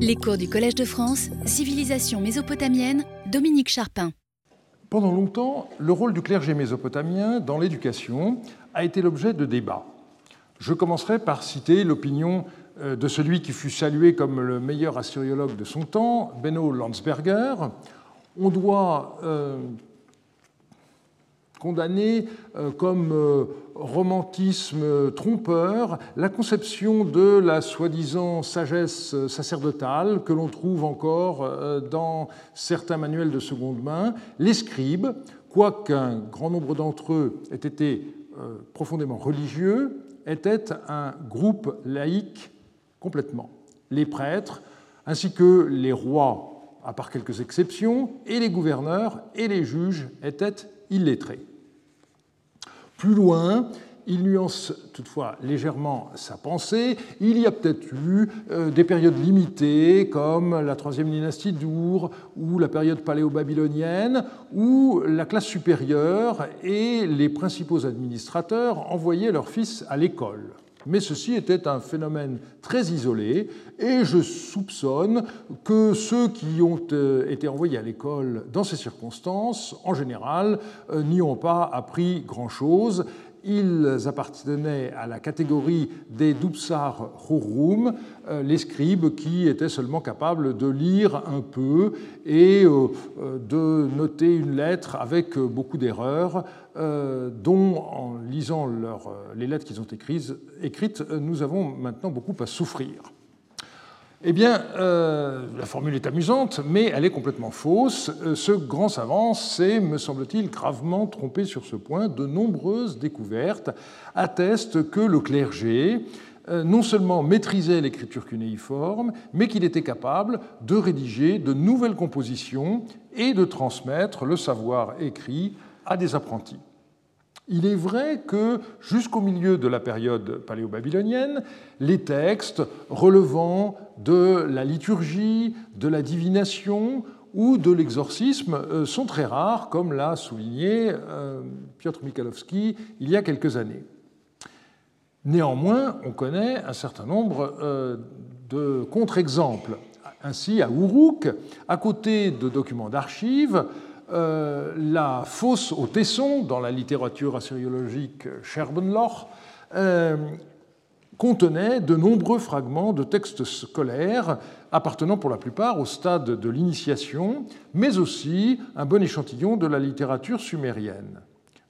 Les cours du Collège de France, Civilisation mésopotamienne, Dominique Charpin. Pendant longtemps, le rôle du clergé mésopotamien dans l'éducation a été l'objet de débats. Je commencerai par citer l'opinion euh, de celui qui fut salué comme le meilleur assyriologue de son temps, Benno Landsberger. On doit euh, condamner euh, comme euh, romantisme trompeur la conception de la soi-disant sagesse sacerdotale que l'on trouve encore euh, dans certains manuels de seconde main. Les scribes, quoiqu'un grand nombre d'entre eux aient été profondément religieux, étaient un groupe laïque complètement. Les prêtres, ainsi que les rois, à part quelques exceptions, et les gouverneurs et les juges étaient illettrés. Plus loin, il nuance toutefois légèrement sa pensée. Il y a peut-être eu euh, des périodes limitées, comme la troisième dynastie d'Our ou la période paléo-babylonienne, où la classe supérieure et les principaux administrateurs envoyaient leurs fils à l'école. Mais ceci était un phénomène très isolé, et je soupçonne que ceux qui ont euh, été envoyés à l'école dans ces circonstances, en général, euh, n'y ont pas appris grand-chose. Ils appartenaient à la catégorie des Dupsar Hurum, euh, les scribes qui étaient seulement capables de lire un peu et de noter une lettre avec beaucoup d'erreurs, dont, en lisant les lettres qu'ils ont écrites, nous avons maintenant beaucoup à souffrir. Eh bien, euh, la formule est amusante, mais elle est complètement fausse. Euh, ce grand savant s'est, me semble-t-il, gravement trompé sur ce point. De nombreuses découvertes attestent que le clergé euh, non seulement maîtrisait l'écriture cunéiforme, mais qu'il était capable de rédiger de nouvelles compositions et de transmettre le savoir écrit à des apprentis. Il est vrai que jusqu'au milieu de la période paléo-babylonienne, les textes relevant de la liturgie, de la divination ou de l'exorcisme euh, sont très rares, comme l'a souligné euh, Piotr Michalowski il y a quelques années. Néanmoins, on connaît un certain nombre euh, de contre-exemples. Ainsi, à Uruk, à côté de documents d'archives, euh, la fosse au tesson, dans la littérature assyriologique Scherbenloch, euh, contenait de nombreux fragments de textes scolaires appartenant pour la plupart au stade de l'initiation, mais aussi un bon échantillon de la littérature sumérienne.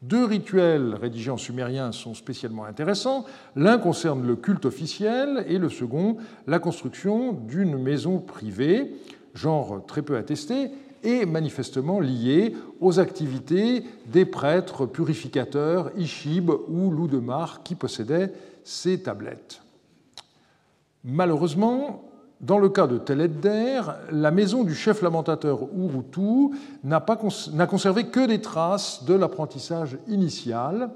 Deux rituels rédigés en sumérien sont spécialement intéressants. L'un concerne le culte officiel et le second la construction d'une maison privée, genre très peu attesté, et manifestement lié aux activités des prêtres purificateurs Ishib ou Loudemar qui possédaient ces tablettes. Malheureusement, dans le cas de Teledder, la maison du chef lamentateur Urutu n'a conservé que des traces de l'apprentissage initial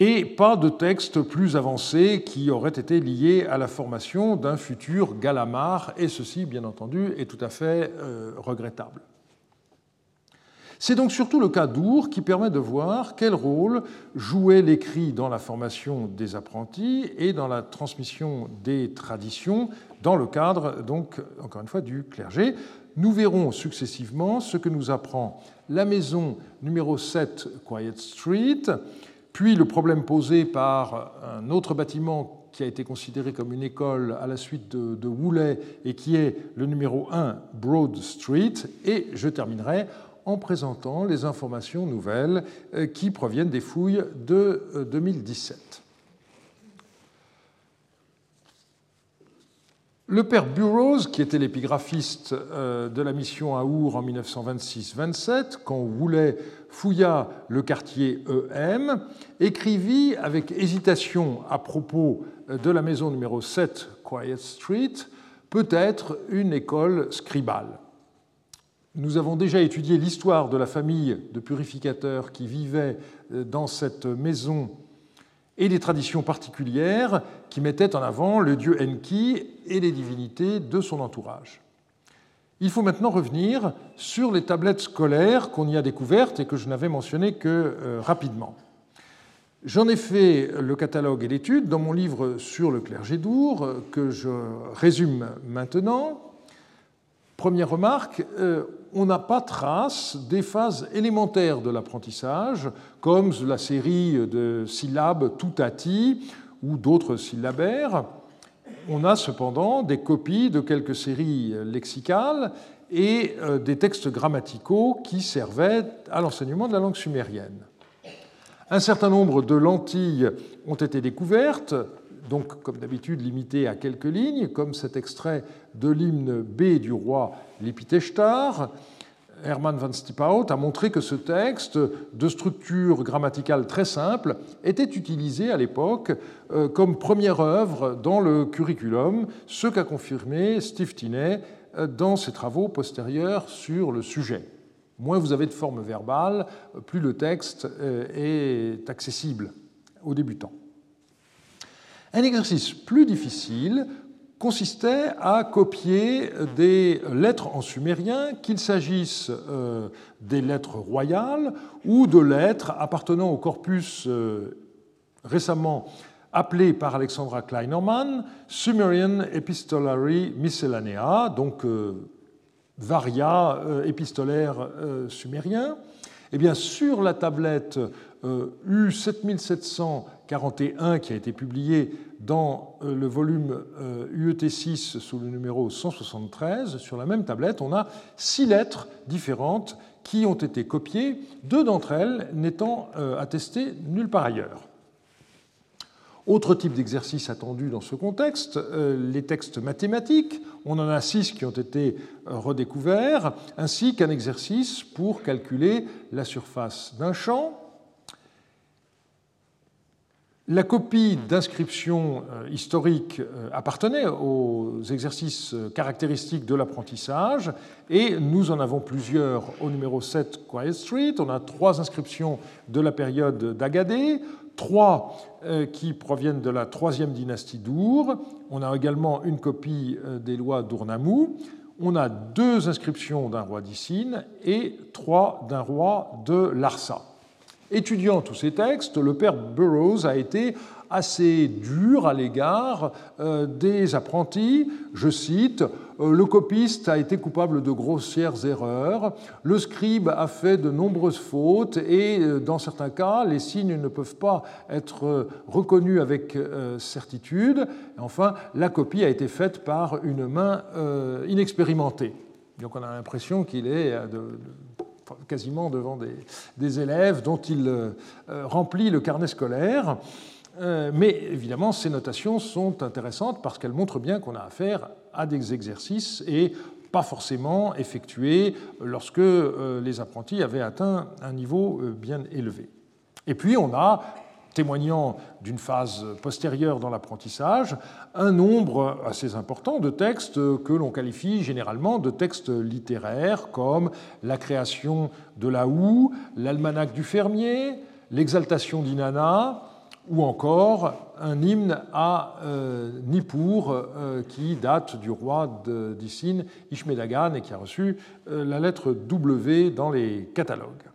et pas de texte plus avancé qui aurait été lié à la formation d'un futur Galamar, et ceci, bien entendu, est tout à fait euh, regrettable. C'est donc surtout le cas d'Our qui permet de voir quel rôle jouait l'écrit dans la formation des apprentis et dans la transmission des traditions dans le cadre, donc, encore une fois, du clergé. Nous verrons successivement ce que nous apprend la maison numéro 7 Quiet Street, puis le problème posé par un autre bâtiment qui a été considéré comme une école à la suite de, Woolley et qui est le numéro 1 Broad Street. Et je terminerai en présentant les informations nouvelles euh, qui proviennent des fouilles de 2017. Le père Burroughs, qui était l'épigraphiste euh, de la mission à Our en 1926-27, quand Woolley fouilla le quartier EM, écrivit avec hésitation à propos de la maison numéro 7 Quiet Street, peut-être une école scribale. Nous avons déjà étudié l'histoire de la famille de purificateurs qui vivaient euh, dans cette maison et des traditions particulières qui mettaient en avant le dieu Enki et les divinités de son entourage. Il faut maintenant revenir sur les tablettes scolaires qu'on y a découvertes et que je n'avais mentionnées que euh, rapidement. J'en ai fait le catalogue et l'étude dans mon livre sur le clergé d'Our, que je résume maintenant. Première remarque, euh, on n'a pas trace des phases élémentaires de l'apprentissage, comme la série de syllabes tout ti ou d'autres syllabaires. On a cependant des copies de quelques séries lexicales et euh, des textes grammaticaux qui servaient à l'enseignement de la langue sumérienne. Un certain nombre de lentilles ont été découvertes, donc comme d'habitude limitées à quelques lignes, comme cet extrait de l'hymne B du roi Lipiteshtar. Hermann van Stiphout a montré que ce texte, de structure grammaticale très simple, était utilisé à l'époque euh, comme première œuvre dans le curriculum, ce qu'a confirmé Steve Tinney euh, dans ses travaux postérieurs sur le sujet. Moins vous avez de forme verbale, plus le texte euh, est accessible aux débutants. Un exercice plus difficile consistait à copier des lettres en sumérien, qu'il s'agisse euh, des lettres royales ou de lettres appartenant au corpus euh, récemment appelé par Alexandra Kleinerman Sumerian Epistolary Miscellanea, donc euh, varia épistolaire sumérien. Eh bien, sur la tablette U7700 41 qui a été publié dans euh, le volume euh, UET6 sous le numéro 173, sur la même tablette, on a six lettres différentes qui ont été copiées, deux d'entre elles n'étant euh, attestées nulle part ailleurs. Autre type d'exercice attendu dans ce contexte, les textes mathématiques. On en a six qui ont été redécouverts, ainsi qu'un exercice pour calculer la surface d'un champ. La copie d'inscription euh, historique appartenait aux exercices caractéristiques de l'apprentissage et nous en avons plusieurs au numéro 7 Quiet Street. On a trois inscriptions de la période d'Agadé, trois euh, qui proviennent de la troisième dynastie d'Our. On a également une copie euh, des lois d'Urnamou. On a deux inscriptions d'un roi d'Issine et trois d'un roi de Larsa. Étudiant tous ces textes, le père Burroughs a été assez dur à l'égard euh, des apprentis. Je cite euh, Le copiste a été coupable de grossières erreurs, le scribe a fait de nombreuses fautes et, euh, dans certains cas, les signes ne peuvent pas être reconnus avec certitude. enfin, la copie a été faite par une main inexpérimentée. Donc on a l'impression qu'il est quasiment devant des, élèves dont il remplit le carnet scolaire. Euh, mais évidemment, ces notations sont intéressantes parce qu'elles montrent bien qu'on a affaire à des exercices et pas forcément effectués lorsque euh, les apprentis avaient atteint un niveau euh, bien élevé. Et puis on a, témoignant d'une phase postérieure dans l'apprentissage, un nombre assez important de textes que l'on qualifie généralement de textes littéraires, comme la création de la houe, l'almanach du fermier, l'exaltation d'Inanna, ou encore un hymne à euh, Nippur euh, qui date du roi d'Issine, Ishmedagan, et qui a reçu euh, la lettre W dans les catalogues.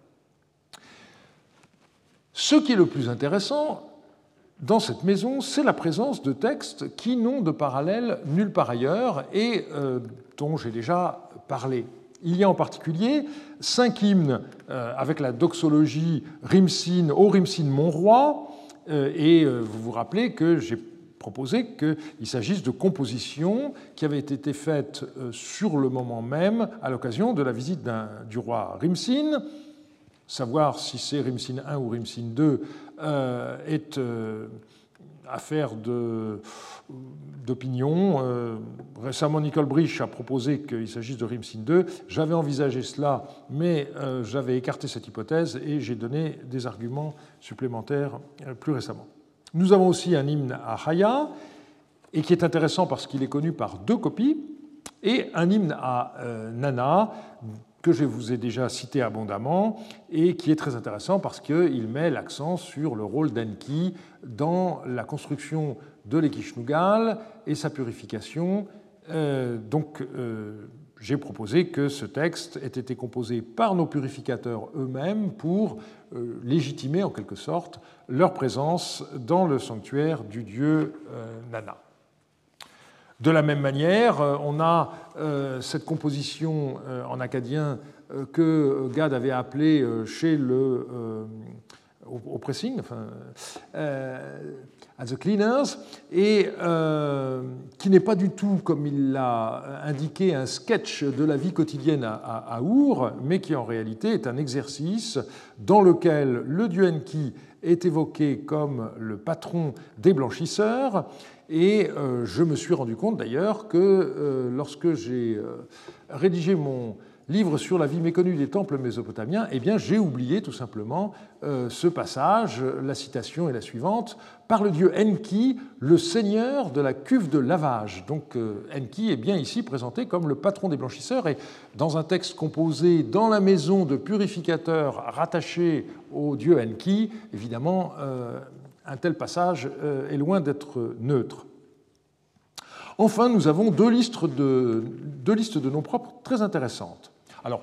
Ce qui est le plus intéressant dans cette maison, c'est la présence de textes qui n'ont de parallèle nulle part ailleurs et dont j'ai déjà parlé. Il y a en particulier cinq hymnes avec la doxologie Rimsin, au Rimsin mon roi, euh, et euh, vous vous rappelez que j'ai proposé qu'il s'agisse de compositions qui avaient été faites euh, sur le moment même à l'occasion de la visite du roi Rimsin. Savoir si c'est Rimsin I ou Rimsin II est affaire d'opinion. récemment, Nicole Brich a proposé qu'il s'agisse de Rimsin II. J'avais envisagé cela, mais j'avais écarté cette hypothèse et j'ai donné des arguments supplémentaires euh, plus récemment. Nous avons aussi un hymne à Haya, et qui est intéressant parce qu'il est connu par deux copies, et un hymne à euh, Nana, que je vous ai déjà cité abondamment, et qui est très intéressant parce qu'il met l'accent sur le rôle d'Enki dans la construction de l'Ekishnugal et sa purification. Euh, donc, j'ai proposé que ce texte ait été composé par nos purificateurs eux-mêmes pour euh, légitimer en quelque sorte leur présence dans le sanctuaire du dieu euh, Nana. De la même manière, euh, on a cette composition en acadien que Gad avait appelée chez le au, pressing, enfin, the Cleaners, et euh, qui n'est pas du tout, comme il l'a indiqué, un sketch de la vie quotidienne à, à, Our, mais qui en réalité est un exercice dans lequel le dieu Enki est évoqué comme le patron des blanchisseurs, et euh, je me suis rendu compte d'ailleurs que euh, lorsque j'ai rédigé mon livre sur la vie méconnue des temples mésopotamiens, eh bien, j'ai oublié tout simplement euh, ce passage. La citation est la suivante par le dieu Enki, le seigneur de la cuve de lavage. Donc, euh, Enki est bien ici présenté comme le patron des blanchisseurs, et dans un texte composé dans la maison de purificateurs rattaché au dieu Enki, évidemment, euh, un tel passage est loin d'être neutre. Enfin, nous avons deux listes de, deux noms propres très intéressantes. Alors,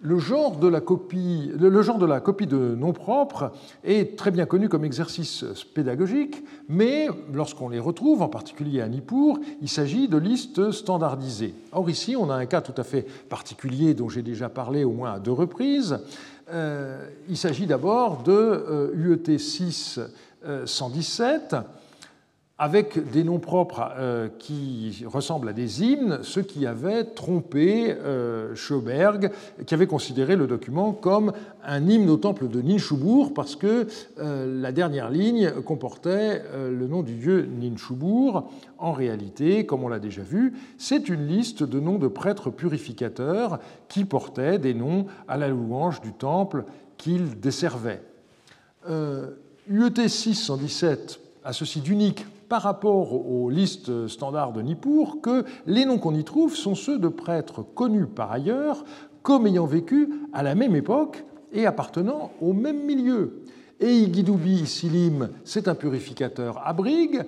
le genre, de la copie, de la copie de nom propre est très bien connu comme exercice pédagogique, mais lorsqu'on les retrouve, en particulier à Nippur, il s'agit de listes standardisées. Or ici, on a un cas tout à fait particulier dont j'ai déjà parlé au moins à deux reprises. Euh, il s'agit d'abord de UET 6 117 avec des noms propres euh, qui ressemblent à des hymnes, ce qui avait trompé euh, Schoberg, qui avait considéré le document comme un hymne au temple de Ninshubur, parce que euh, la dernière ligne comportait le nom du dieu Ninshubur. En réalité, comme on l'a déjà vu, c'est une liste de noms de prêtres purificateurs qui portaient des noms à la louange du temple qu'ils desservaient. UET 617 a ceci d'unique par rapport aux listes standards de Nippur que les noms qu'on y trouve sont ceux de prêtres connus par ailleurs comme ayant vécu à la même époque et appartenant au même milieu. Eigidoubi Silim, c'est un purificateur à brigue.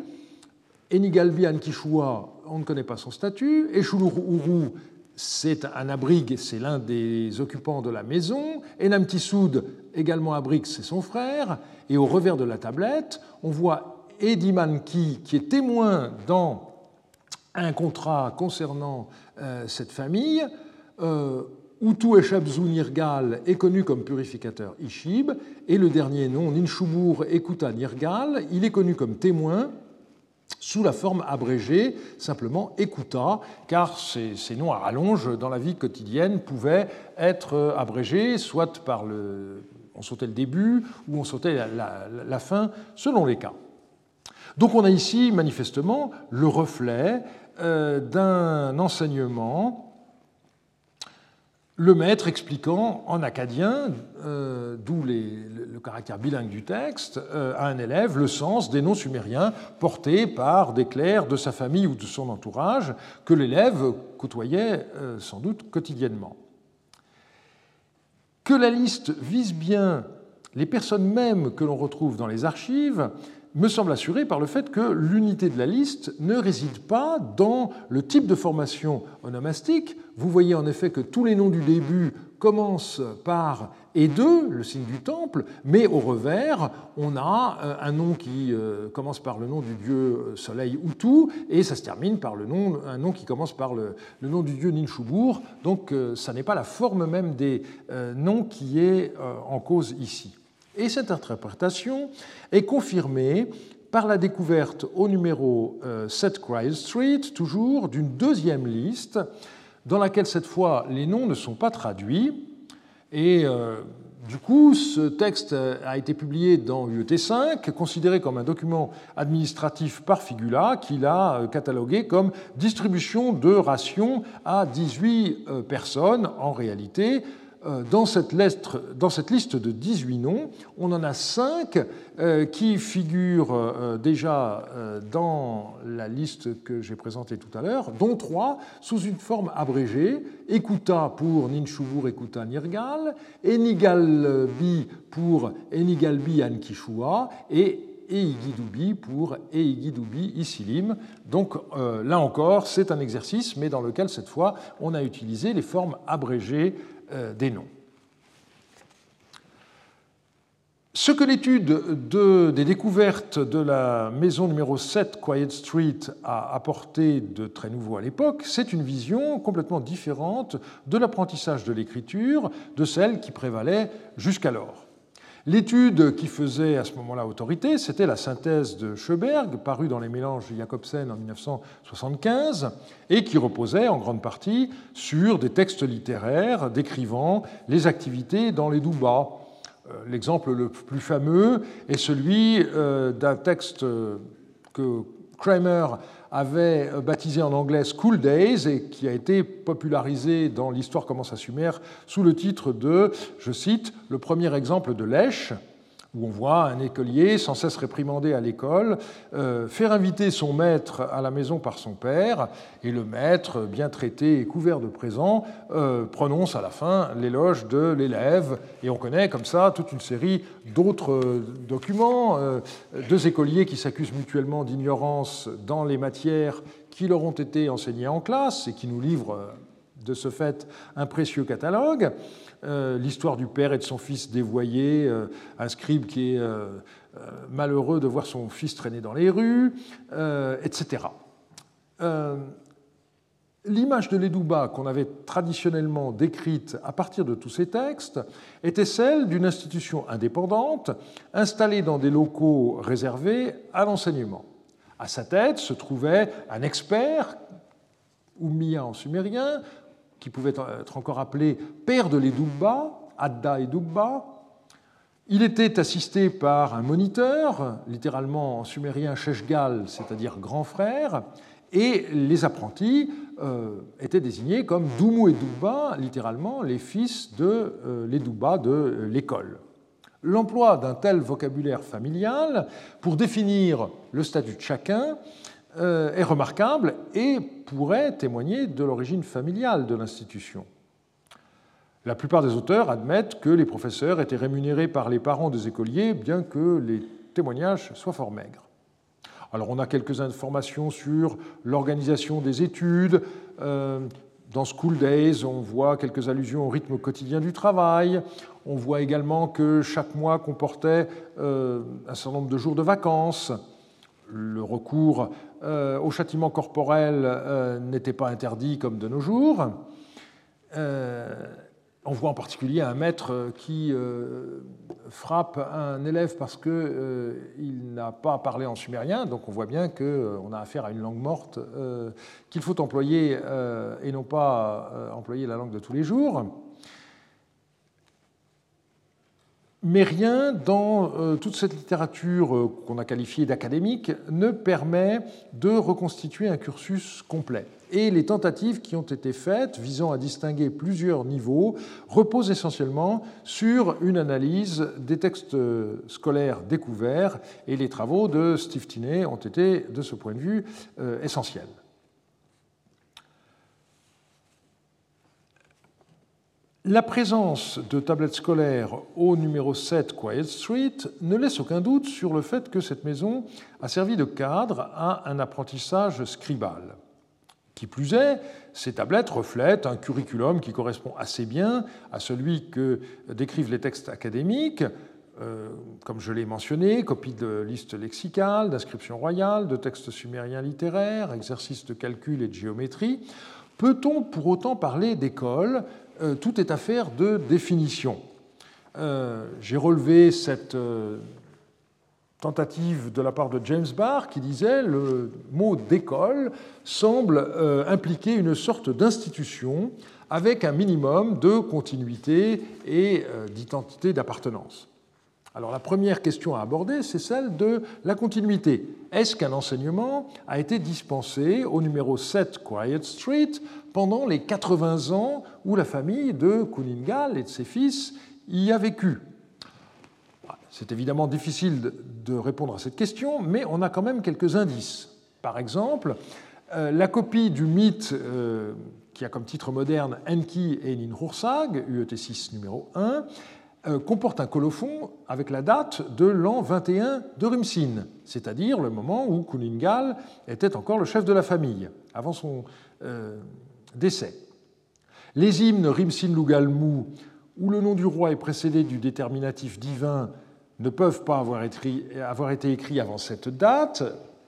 Enigalbi Ankishua, on ne connaît pas son statut. Eshuluru, c'est un abrigue, c'est l'un des occupants de la maison. Enamtisoud, également abrigue, c'est son frère. Et au revers de la tablette, on voit Edimanki, qui est témoin dans un contrat concernant euh, cette famille. Euh, Utu Eshabzu Nirgal est connu comme purificateur Ishib, et le dernier nom, Ninshubur Ekuta Nirgal, il est connu comme témoin sous la forme abrégée, simplement Ekuta, car ces, noms à rallonge dans la vie quotidienne pouvaient être abrégés, soit par le. On sautait le début ou on sautait la fin, selon les cas. Donc on a ici manifestement le reflet euh, d'un enseignement, le maître expliquant en acadien, euh, d'où le caractère bilingue du texte, euh, à un élève le sens des noms sumériens portés par des clercs de sa famille ou de son entourage que l'élève côtoyait sans doute quotidiennement. Que la liste vise bien les personnes mêmes que l'on retrouve dans les archives me semble assuré par le fait que l'unité de la liste ne réside pas dans le type de formation onomastique. Vous voyez en effet que tous les noms du début commencent par et deux, le signe du temple, mais au revers, on a euh, un nom qui euh, commence par le nom du dieu euh, soleil Utu, et ça se termine par le nom, un nom qui commence par le, nom du dieu Ninshubur. Donc, ça n'est pas la forme même des noms qui est en cause ici. Et cette interprétation est confirmée par la découverte au numéro 7 euh, Cry Street, toujours d'une deuxième liste, dans laquelle cette fois les noms ne sont pas traduits. Et euh, du coup, ce texte a été publié dans UET5, considéré comme un document administratif par Figula, qu'il a euh, catalogué comme distribution de rations à 18 personnes. En réalité, euh, dans cette, liste de 18 noms, on en a 5 euh, qui figurent euh, déjà dans la liste que j'ai présentée tout à l'heure, dont 3 sous une forme abrégée, Ekuta pour Ninshubur Ekuta Nirgal, Enigalbi pour Enigalbi Ankishua et Eigidubi pour Eigidubi Isilim. Donc là encore, c'est un exercice, mais dans lequel cette fois on a utilisé les formes abrégées des noms. Ce que l'étude des découvertes de la maison numéro 7, Quiet Street, a apporté de très nouveau à l'époque, c'est une vision complètement différente de l'apprentissage de l'écriture, de celle qui prévalait jusqu'alors. L'étude qui faisait à ce moment-là autorité, c'était la synthèse de Schoberg, parue dans les mélanges Jacobsen en 1975, et qui reposait en grande partie sur des textes littéraires décrivant les activités dans les Doubas, euh, l'exemple le plus fameux est celui euh, d'un texte que Kramer avait baptisé en anglais School Days et qui a été popularisé dans l'histoire commence à Sumer sous le titre de, je cite, le premier exemple de lèche, où on voit un écolier sans cesse réprimandé à l'école euh, faire inviter son maître à la maison par son père, et le maître, bien traité et couvert de présents, euh, prononce à la fin l'éloge de l'élève, et on connaît comme ça toute une série d'autres euh, documents, deux écoliers qui s'accusent mutuellement d'ignorance dans les matières qui leur ont été enseignées en classe et qui nous livrent de ce fait un précieux catalogue. Euh, l'histoire du père et de son fils dévoyé, euh, un scribe qui est euh, malheureux de voir son fils traîner dans les rues, etc. L'image de l'Edouba qu'on avait traditionnellement décrite à partir de tous ces textes était celle d'une institution indépendante installée dans des locaux réservés à l'enseignement. À sa tête se trouvait un expert, Oumia en sumérien, qui pouvait être encore appelé père de l'Edouba, Adda Edouba. Il était assisté par un moniteur, littéralement en sumérien Sheshgal, c'est-à-dire grand frère, et les apprentis euh, étaient désignés comme Doumou et Douba, littéralement les fils de euh, de l'école. L'emploi d'un tel vocabulaire familial pour définir le statut de chacun euh, est remarquable et pourrait témoigner de l'origine familiale de l'institution. La plupart des auteurs admettent que les professeurs étaient rémunérés par les parents des écoliers, bien que les témoignages soient fort maigres. Alors on a quelques informations sur l'organisation des études. Euh, dans School Days, on voit quelques allusions au rythme quotidien du travail. On voit également que chaque mois comportait euh, un certain nombre de jours de vacances le recours euh, au châtiment corporel euh, n'était pas interdit comme de nos jours. Euh, on voit en particulier un maître qui frappe un élève parce qu'il n'a pas parlé en sumérien, donc on voit bien qu'on a affaire à une langue morte qu'il faut employer et non pas employer la langue de tous les jours. Mais rien dans euh, toute cette littérature euh, qu'on a qualifiée d'académique ne permet de reconstituer un cursus complet. Et les tentatives qui ont été faites visant à distinguer plusieurs niveaux reposent essentiellement sur une analyse des textes scolaires découverts et les travaux de Steve Tinney ont été, de ce point de vue, euh, essentiels. La présence de tablettes scolaires au numéro 7 Quiet Street ne laisse aucun doute sur le fait que cette maison a servi de cadre à un apprentissage scribal. Qui plus est, ces tablettes reflètent un curriculum qui correspond assez bien à celui que décrivent les textes académiques, euh, comme je l'ai mentionné, copie de liste lexicale, d'inscription royale, de textes sumériens littéraires, exercices de calcul et de géométrie. Peut-on pour autant parler d'école euh, tout est affaire de définition. Euh, j'ai relevé cette euh, tentative de la part de James Barr qui disait le mot d'école semble impliquer une sorte d'institution avec un minimum de continuité et d'identité d'appartenance. Alors la première question à aborder, c'est celle de la continuité. Est-ce qu'un enseignement a été dispensé au numéro 7 Quiet Street pendant les 80 ans où la famille de Kuningal et de ses fils y a vécu? C'est évidemment difficile de répondre à cette question, mais on a quand même quelques indices. Par exemple, euh, la copie du mythe euh, qui a comme titre moderne Enki et Ninhursag, UET 6 numéro 1, comporte un colophon avec la date de l'an 21 de Rimsin, c'est-à-dire le moment où Kuningal était encore le chef de la famille, avant son décès. Les hymnes Rimsin Lugalmu, où le nom du roi est précédé du déterminatif divin, ne peuvent pas avoir été, écrits avant cette date.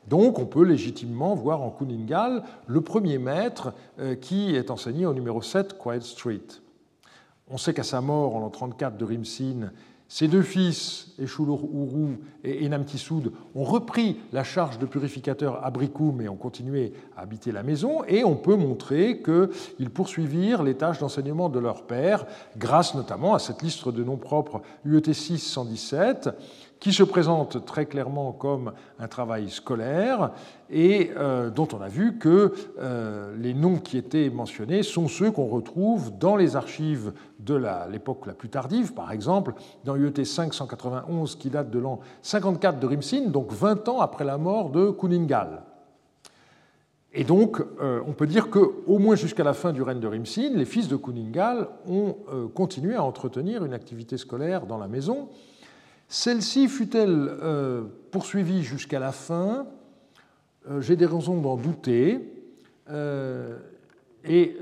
Donc on peut légitimement voir en Kuningal le premier maître euh, qui est enseigné au numéro 7 Quiet Street. On sait qu'à sa mort en l'an 34 de Rimsin, ses deux fils, Eshulur Uru et Enamtisoud, ont repris la charge de purificateur à Brikoum et ont continué à habiter la maison, et on peut montrer qu'ils poursuivirent les tâches d'enseignement de leur père, grâce notamment à cette liste de noms propres UET 6 117, qui se présente très clairement comme un travail scolaire et euh, dont on a vu que euh, les noms qui étaient mentionnés sont ceux qu'on retrouve dans les archives de l'époque la, plus tardive, par exemple dans UET 591 qui date de l'an 54 de Rimsin, donc 20 ans après la mort de Kuningal. Et donc, euh, on peut dire qu'au moins jusqu'à la fin du règne de Rimsin, les fils de Kuningal ont continué à entretenir une activité scolaire dans la maison, celle-ci fut-elle euh, poursuivie jusqu'à la fin? Euh, J'ai des raisons d'en douter. Euh, et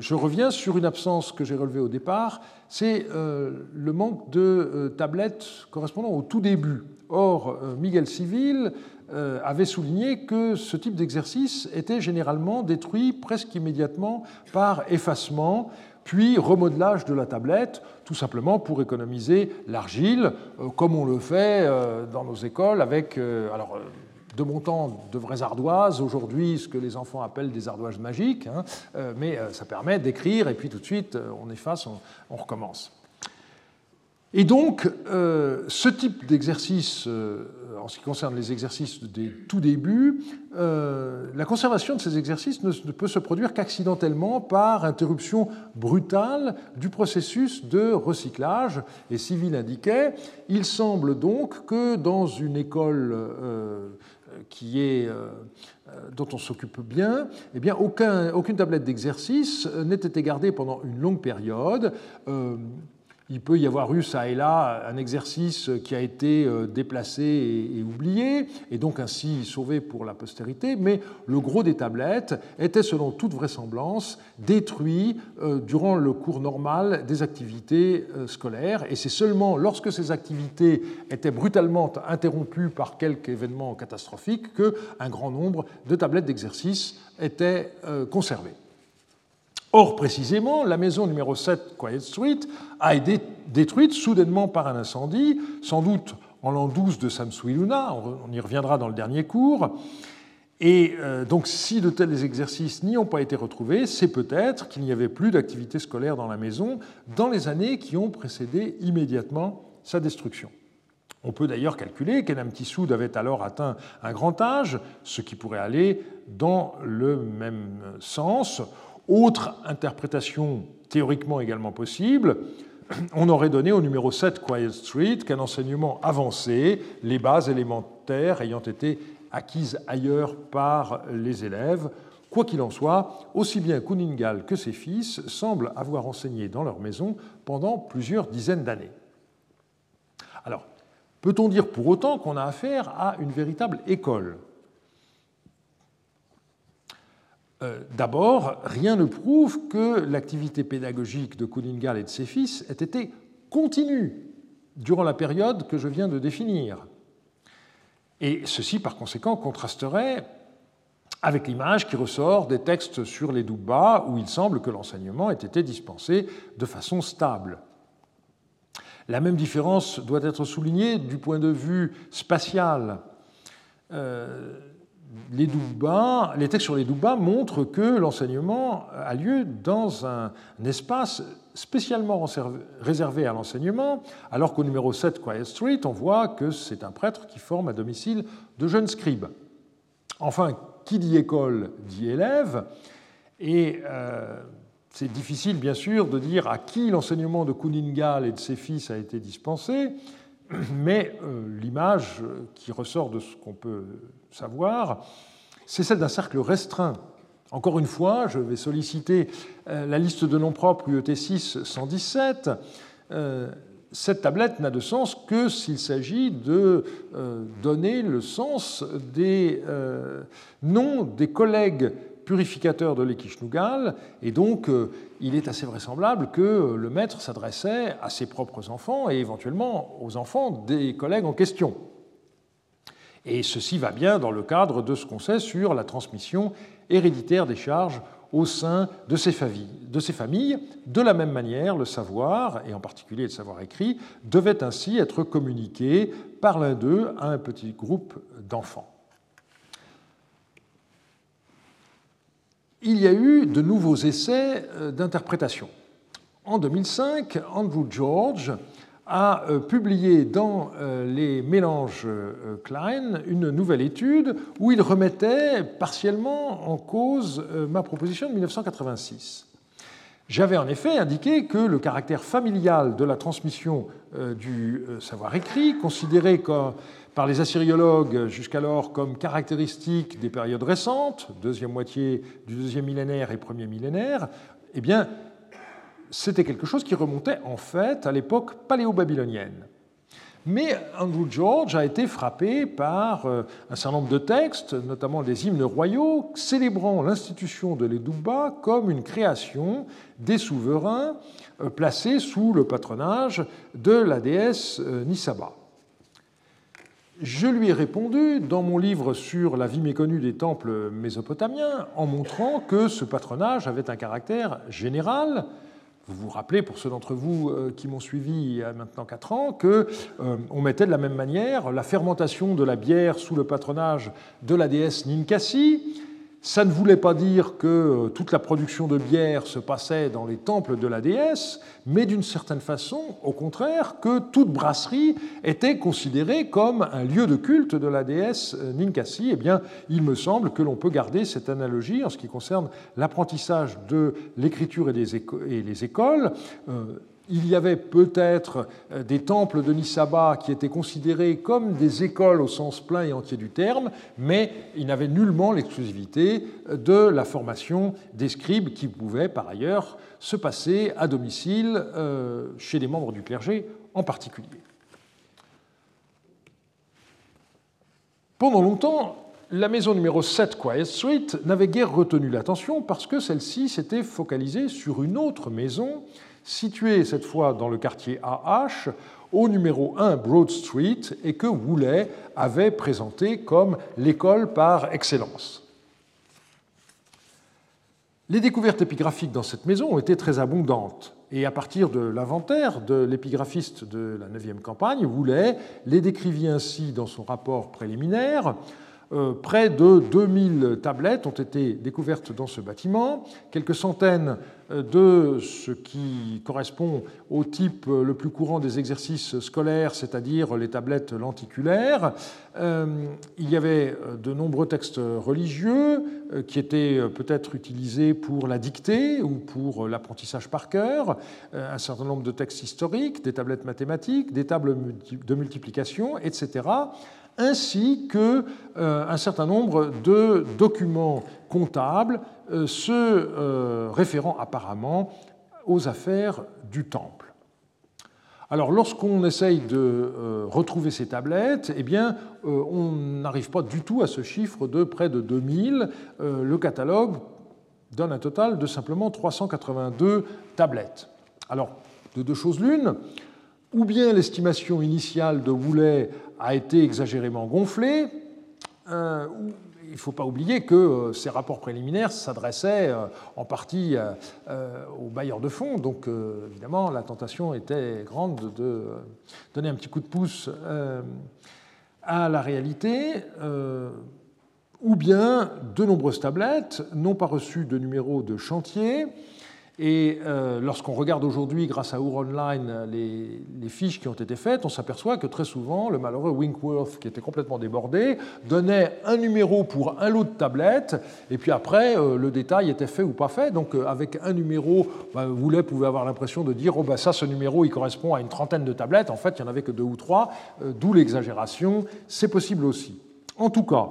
je reviens sur une absence que j'ai relevée au départ, c'est le manque de tablettes correspondant au tout début. Or, Miguel Civil avait souligné que ce type d'exercice était généralement détruit presque immédiatement par effacement puis remodelage de la tablette, tout simplement pour économiser l'argile, euh, comme on le fait euh, dans nos écoles avec, euh, alors, de mon temps, de vraies ardoises, aujourd'hui ce que les enfants appellent des ardoises magiques, hein, mais ça permet d'écrire et puis tout de suite on efface, on recommence. Et donc, ce type d'exercice, en ce qui concerne les exercices des tout débuts, euh, la conservation de ces exercices ne, peut se produire qu'accidentellement par interruption brutale du processus de recyclage. Et Civil indiquait, il semble donc que dans une école qui est, dont on s'occupe bien, eh bien aucun, aucune tablette d'exercice n'ait été gardée pendant une longue période. Il peut y avoir eu ça et là un exercice qui a été euh, déplacé et oublié, et donc ainsi sauvé pour la postérité, mais le gros des tablettes était selon toute vraisemblance détruit euh, durant le cours normal des activités euh, scolaires, et c'est seulement lorsque ces activités étaient brutalement interrompues par quelque événement catastrophique qu'un grand nombre de tablettes d'exercice étaient conservées. Or, précisément, la maison numéro 7, Quiet Street, a été détruite soudainement par un incendie, sans doute en l'an 12 de Samsuiluna, on y reviendra dans le dernier cours. Et euh, donc, si de tels exercices n'y ont pas été retrouvés, c'est peut-être qu'il n'y avait plus d'activité scolaire dans la maison dans les années qui ont précédé immédiatement sa destruction. On peut d'ailleurs calculer qu'Enam Tissoud avait alors atteint un grand âge, ce qui pourrait aller dans le même sens. Autre interprétation théoriquement également possible, on aurait donné au numéro 7 Quiet Street qu'un enseignement avancé, les bases élémentaires ayant été acquises ailleurs par les élèves. Quoi qu'il en soit, aussi bien Kuningal que ses fils semblent avoir enseigné dans leur maison pendant plusieurs dizaines d'années. Alors, peut-on dire pour autant qu'on a affaire à une véritable école Euh, d'abord, rien ne prouve que l'activité pédagogique de Kuningal et de ses fils ait été continue durant la période que je viens de définir. Et ceci, par conséquent, contrasterait avec l'image qui ressort des textes sur les Doubas, où il semble que l'enseignement ait été dispensé de façon stable. La même différence doit être soulignée du point de vue spatial. Euh, les, les textes sur les Doubas montrent que l'enseignement a lieu dans un, espace spécialement réservé à l'enseignement, alors qu'au numéro 7 Quiet Street, on voit que c'est un prêtre qui forme à domicile de jeunes scribes. Enfin, qui dit école dit élève, et euh, c'est difficile bien sûr de dire à qui l'enseignement de Kuningal et de ses fils a été dispensé, mais euh, l'image qui ressort de ce qu'on peut savoir, c'est celle d'un cercle restreint. Encore une fois, je vais solliciter euh, la liste de noms propres UET 6 117. cette tablette n'a de sens que s'il s'agit de donner le sens des noms des collègues purificateurs de l'Ekishnugal, et donc il est assez vraisemblable que le maître s'adressait à ses propres enfants et éventuellement aux enfants des collègues en question. Et ceci va bien dans le cadre de ce qu'on sait sur la transmission héréditaire des charges au sein de ces, familles. de la même manière, le savoir, et en particulier le savoir écrit, devait ainsi être communiqué par l'un d'eux à un petit groupe d'enfants. Il y a eu de nouveaux essais euh, d'interprétation. En 2005, Andrew George a euh, publié dans euh, les mélanges euh, Klein une nouvelle étude où il remettait partiellement en cause ma proposition de 1986. J'avais en effet indiqué que le caractère familial de la transmission du savoir écrit, considéré par les assyriologues jusqu'alors comme caractéristique des périodes récentes, deuxième moitié du deuxième millénaire et premier millénaire, eh bien, c'était quelque chose qui remontait en fait à l'époque paléo-babylonienne. Mais Andrew George a été frappé par euh, un certain nombre de textes, notamment des hymnes royaux, célébrant l'institution de l'Edouba comme une création des souverains euh, placés sous le patronage de la déesse euh, Nisaba. Je lui ai répondu dans mon livre sur la vie méconnue des temples mésopotamiens en montrant que ce patronage avait un caractère général, vous vous rappelez, pour ceux d'entre vous euh, qui m'ont suivi il y a maintenant 4 ans, qu'on euh, mettait de la même manière la fermentation de la bière sous le patronage de la déesse Ninkasi, ça ne voulait pas dire que euh, toute la production de bière se passait dans les temples de la déesse, mais d'une certaine façon, au contraire, que toute brasserie était considérée comme un lieu de culte de la déesse euh, Ninkasi. Eh bien, il me semble que l'on peut garder cette analogie en ce qui concerne l'apprentissage de l'écriture et, les écoles. Euh, il y avait peut-être euh, des temples de Nisaba qui étaient considérés comme des écoles au sens plein et entier du terme, mais ils n'avaient nullement l'exclusivité de la formation des scribes qui pouvaient par ailleurs se passer à domicile euh, chez des membres du clergé en particulier. Pendant longtemps, la maison numéro 7, Quiet Street, n'avait guère retenu l'attention parce que celle-ci s'était focalisée sur une autre maison situé cette fois dans le quartier AH, au numéro 1 Broad Street, et que Woolley avait présenté comme l'école par excellence. Les découvertes épigraphiques dans cette maison ont été très abondantes, et à partir de l'inventaire de l'épigraphiste de la 9e campagne, Woolley les décrivit ainsi dans son rapport préliminaire près de 2000 tablettes ont été découvertes dans ce bâtiment, quelques centaines euh, de ce qui correspond au type euh, le plus courant des exercices scolaires, c'est-à-dire les tablettes lenticulaires. Il y avait de nombreux textes religieux qui étaient peut-être utilisés pour la dictée ou pour l'apprentissage par cœur, un certain nombre de textes historiques, des tablettes mathématiques, des tables de multiplication, etc ainsi qu'un euh, certain nombre de documents comptables euh, se euh, référant apparemment aux affaires du temple. Alors lorsqu'on essaye de retrouver ces tablettes, eh bien, on n'arrive pas du tout à ce chiffre de près de 2000. le catalogue donne un total de simplement 382 tablettes. Alors, de deux choses l'une, ou bien l'estimation initiale de Woolley a été exagérément gonflé. Euh, il ne faut pas oublier que euh, ces rapports préliminaires s'adressaient euh, en partie aux bailleurs de fonds, donc évidemment la tentation était grande de donner un petit coup de pouce à la réalité, ou bien de nombreuses tablettes n'ont pas reçu de numéro de chantier et euh, lorsqu'on regarde aujourd'hui, grâce à Our Online, les, fiches qui ont été faites, on s'aperçoit que très souvent, le malheureux Winkworth, qui était complètement débordé, donnait un numéro pour un lot de tablettes, et puis après, euh, le détail était fait ou pas fait. Donc, euh, avec un numéro, bah, vous pouvez avoir l'impression de dire, oh, bah, ça, ce numéro, il correspond à une trentaine de tablettes. En fait, il n'y en avait que deux ou trois, d'où l'exagération. C'est possible aussi. En tout cas,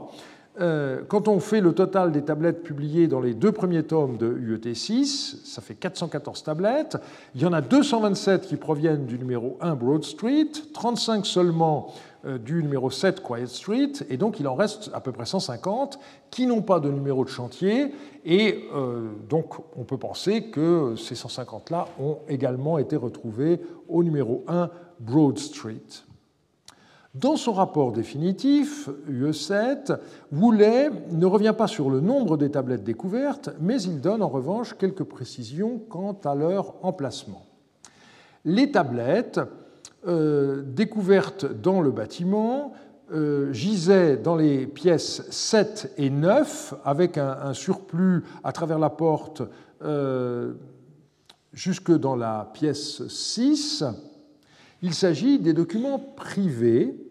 quand on fait le total des tablettes publiées dans les deux premiers tomes de UET6, ça fait 414 tablettes. Il y en a 227 qui proviennent du numéro 1 Broad Street, 35 seulement euh, du numéro 7 Quiet Street, et donc il en reste à peu près 150 qui n'ont pas de numéro de chantier, et euh, donc on peut penser que ces 150-là ont également été retrouvés au numéro 1 Broad Street. Dans son rapport définitif, UE7, Woolley ne revient pas sur le nombre des tablettes découvertes, mais il donne en revanche quelques précisions quant à leur emplacement. Les tablettes euh, découvertes dans le bâtiment euh, gisaient dans les pièces 7 et 9, avec un, surplus à travers la porte euh, jusque dans la pièce 6. Il s'agit des documents privés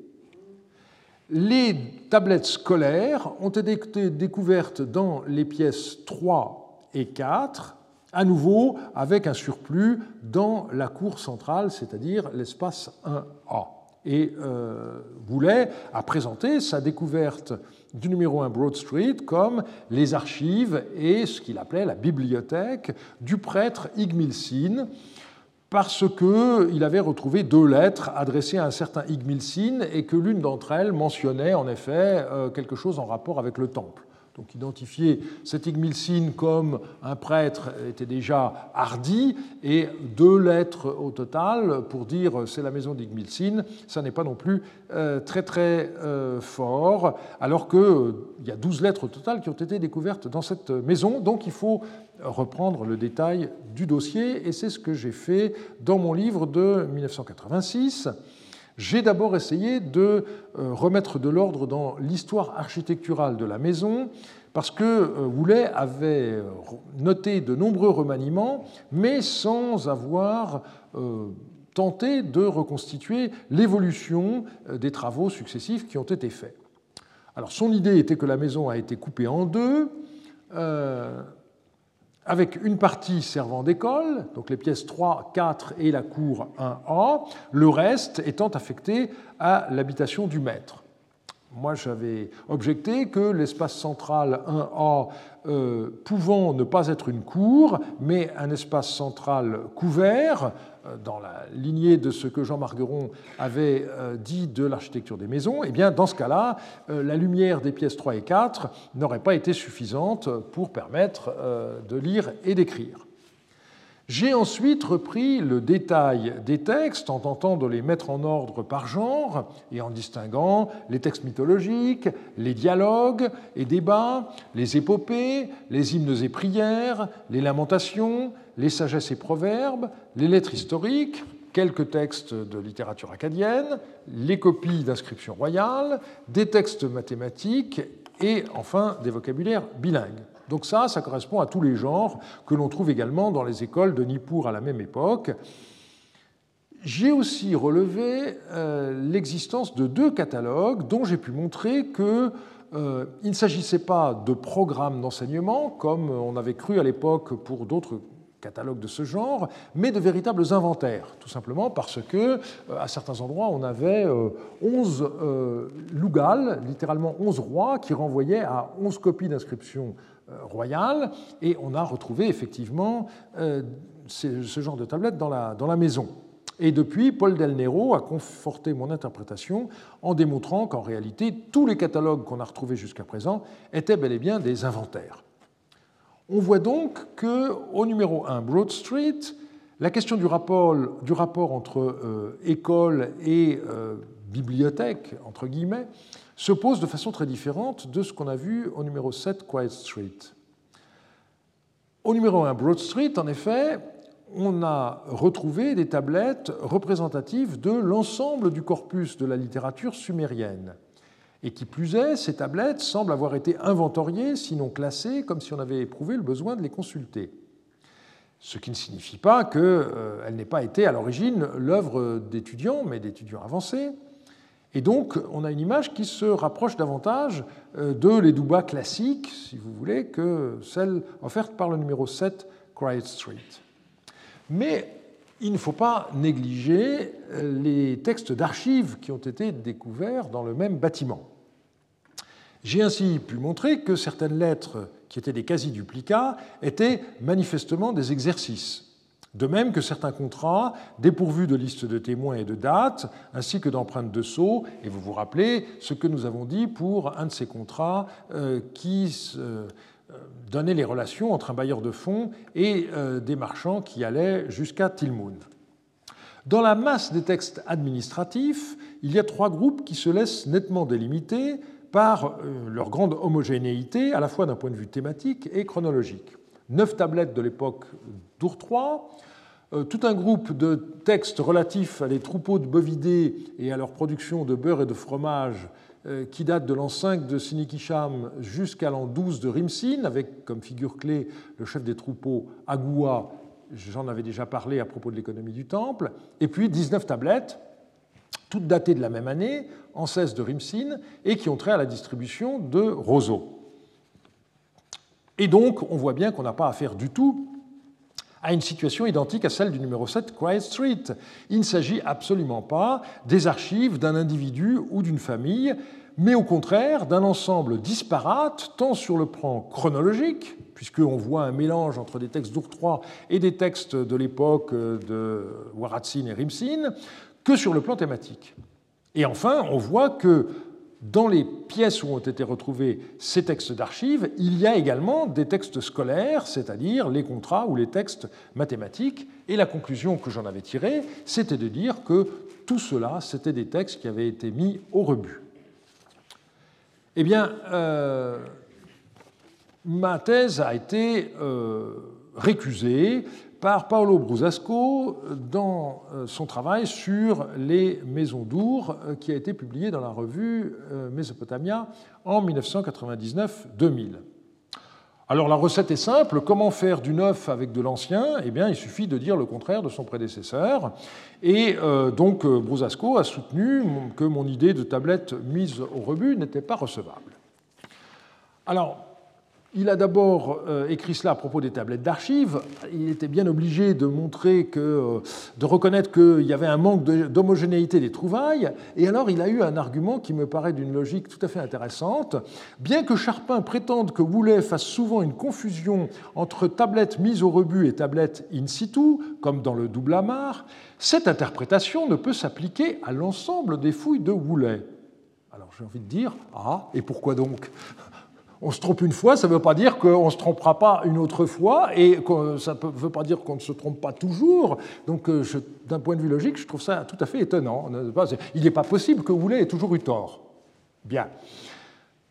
les tablettes scolaires ont été découvertes dans les pièces 3 et 4, à nouveau avec un surplus dans la cour centrale, c'est-à-dire l'espace 1A. Et euh, Boulet a présenté sa découverte du numéro 1 Broad Street comme les archives et ce qu'il appelait la bibliothèque du prêtre Igmilsine, parce qu'il avait retrouvé deux lettres adressées à un certain Igmilsin et que l'une d'entre elles mentionnait en effet euh, quelque chose en rapport avec le temple. Donc identifier cet Igmilsin comme un prêtre était déjà hardi, et deux lettres au total pour dire c'est la maison d'Igmilsin, ça n'est pas non plus euh, très très euh, fort, alors qu'il y a douze lettres au total qui ont été découvertes dans cette maison, donc il faut reprendre le détail du dossier, et c'est ce que j'ai fait dans mon livre de 1986. J'ai d'abord essayé de euh, remettre de l'ordre dans l'histoire architecturale de la maison, parce que euh, Woulet avait euh, noté de nombreux remaniements, mais sans avoir tenté de reconstituer l'évolution des travaux successifs qui ont été faits. Alors son idée était que la maison a été coupée en deux avec une partie servant d'école, donc les pièces 3, 4 et la cour 1A, le reste étant affecté à l'habitation du maître. Moi, j'avais objecté que l'espace central 1A, euh, pouvant ne pas être une cour, mais un espace central couvert, euh, dans la lignée de ce que Jean Margueron avait euh, dit de l'architecture des maisons, eh bien, dans ce cas-là, la lumière des pièces 3 et 4 n'aurait pas été suffisante pour permettre de lire et d'écrire. J'ai ensuite repris le détail des textes en tentant de les mettre en ordre par genre et en distinguant les textes mythologiques, les dialogues et débats, les épopées, les hymnes et prières, les lamentations, les sagesses et proverbes, les lettres historiques, quelques textes de littérature acadienne, les copies d'inscriptions royales, des textes mathématiques et enfin des vocabulaires bilingues. Donc ça, ça correspond à tous les genres que l'on trouve également dans les écoles de Nippur à la même époque. J'ai aussi relevé euh, l'existence de deux catalogues dont j'ai pu montrer qu'il euh, ne s'agissait pas de programmes d'enseignement, comme on avait cru à l'époque pour d'autres catalogues de ce genre, mais de véritables inventaires, tout simplement parce que euh, à certains endroits on avait 11 lougals, littéralement 11 rois, qui renvoyaient à 11 copies d'inscriptions euh, royale, et on a retrouvé effectivement euh, ce genre de tablette dans la, dans la maison. Et depuis, Paul Del Nero a conforté mon interprétation en démontrant qu'en réalité, tous les catalogues qu'on a retrouvés jusqu'à présent étaient bel et bien des inventaires. On voit donc qu'au numéro 1 Broad Street, la question du rapport, du rapport entre euh, école et bibliothèque, entre guillemets, se pose de façon très différente de ce qu'on a vu au numéro 7 Quiet Street. Au numéro 1 Broad Street, en effet, on a retrouvé des tablettes représentatives de l'ensemble du corpus de la littérature sumérienne. Et qui plus est, ces tablettes semblent avoir été inventoriées, sinon classées, comme si on avait éprouvé le besoin de les consulter. Ce qui ne signifie pas qu'elles euh, n'aient pas été à l'origine l'œuvre d'étudiants, mais d'étudiants avancés, et donc, on a une image qui se rapproche davantage euh, de l'Edouba classique, si vous voulez, que celle offerte par le numéro 7, Quiet Street. Mais il ne faut pas négliger euh, les textes d'archives qui ont été découverts dans le même bâtiment. J'ai ainsi pu montrer que certaines lettres qui étaient des quasi-duplicats étaient manifestement des exercices. De même que certains contrats dépourvus de liste de témoins et de dates, ainsi que d'empreintes de sceaux, et vous vous rappelez ce que nous avons dit pour un de ces contrats euh, qui euh, donnait les relations entre un bailleur de fonds et euh, des marchands qui allaient jusqu'à Tilmoun. Dans la masse des textes administratifs, il y a trois groupes qui se laissent nettement délimités par leur grande homogénéité, à la fois d'un point de vue thématique et chronologique. Neuf tablettes de l'époque euh, tout un groupe de textes relatifs à les troupeaux de bovidés et à leur production de beurre et de fromage euh, qui datent de l'an 5 de Sinikisham jusqu'à l'an 12 de Rimsin, avec comme figure clé le chef des troupeaux Agoua, j'en avais déjà parlé à propos de l'économie du temple, et puis 19 tablettes, toutes datées de la même année, en 16 de Rimsin, et qui ont trait à la distribution de roseaux. Et donc, on voit bien qu'on n'a pas affaire du tout à une situation identique à celle du numéro 7 Quiet Street. Il ne s'agit absolument pas des archives d'un individu ou d'une famille, mais au contraire d'un ensemble disparate, tant sur le plan chronologique, puisqu'on voit un mélange entre des textes d'Ourtrois et des textes de l'époque de Waratzin et Rimsin, que sur le plan thématique. Et enfin, on voit que dans les pièces où ont été retrouvés ces textes d'archives, il y a également des textes scolaires, c'est-à-dire les contrats ou les textes mathématiques. Et la conclusion que j'en avais tirée, c'était de dire que tout cela, c'était des textes qui avaient été mis au rebut. Eh bien, euh, ma thèse a été euh, récusée par Paolo Brusasco dans euh, son travail sur les maisons d'Our, euh, qui a été publié dans la revue euh, Mésopotamia en 1999-2000. Alors la recette est simple, comment faire du neuf avec de l'ancien? Eh bien, il suffit de dire le contraire de son prédécesseur. Et donc Brusasco a soutenu que mon idée de tablette mise au rebut n'était pas recevable. Alors, il a d'abord euh, écrit cela à propos des tablettes d'archives. Il était bien obligé de montrer que, euh, de reconnaître qu'il y avait un manque d'homogénéité des trouvailles. Et alors, il a eu un argument qui me paraît d'une logique tout à fait intéressante. Bien que Charpin prétende que Woulet fasse souvent une confusion entre tablettes mises au rebut et tablettes in situ, comme dans le double amarre, cette interprétation ne peut s'appliquer à l'ensemble des fouilles de Woulet. Alors j'ai envie de dire, ah, et pourquoi donc? On se trompe une fois, ça ne veut pas dire qu'on ne se trompera pas une autre fois, et ça ne veut pas dire qu'on ne se trompe pas toujours. Donc, euh, d'un point de vue logique, je trouve ça tout à fait étonnant. Il n'est pas possible que Houlet ait toujours eu tort. Bien.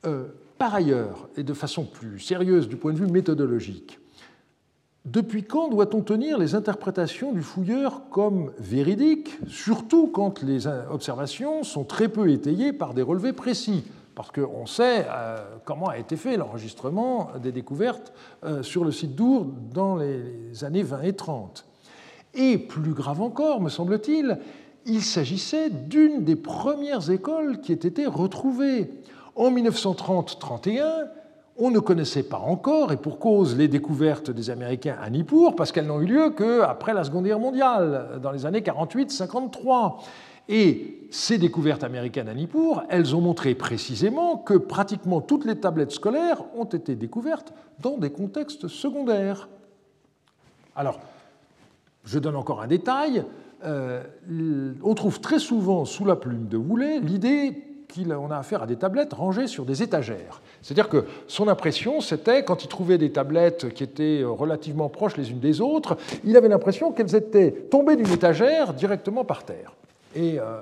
Euh, par ailleurs, et de façon plus sérieuse du point de vue méthodologique, depuis quand doit-on tenir les interprétations du fouilleur comme véridiques, surtout quand les observations sont très peu étayées par des relevés précis? Parce qu'on sait euh, comment a été fait l'enregistrement des découvertes euh, sur le site d'Our dans les années 20 et 30. Et plus grave encore, me semble-t-il, il s'agissait d'une des premières écoles qui ait été retrouvée. En 1930-31, on ne connaissait pas encore, et pour cause, les découvertes des Américains à Nippur, parce qu'elles n'ont eu lieu qu'après la Seconde Guerre mondiale, dans les années 48-53. Et ces découvertes américaines à Nippur, elles ont montré précisément que pratiquement toutes les tablettes scolaires ont été découvertes dans des contextes secondaires. Alors, je donne encore un détail. Euh, on trouve très souvent sous la plume de Woulet l'idée qu'on a affaire à des tablettes rangées sur des étagères. C'est-à-dire que son impression, c'était, quand il trouvait des tablettes qui étaient relativement proches les unes des autres, il avait l'impression qu'elles étaient tombées d'une étagère directement par terre. Et euh,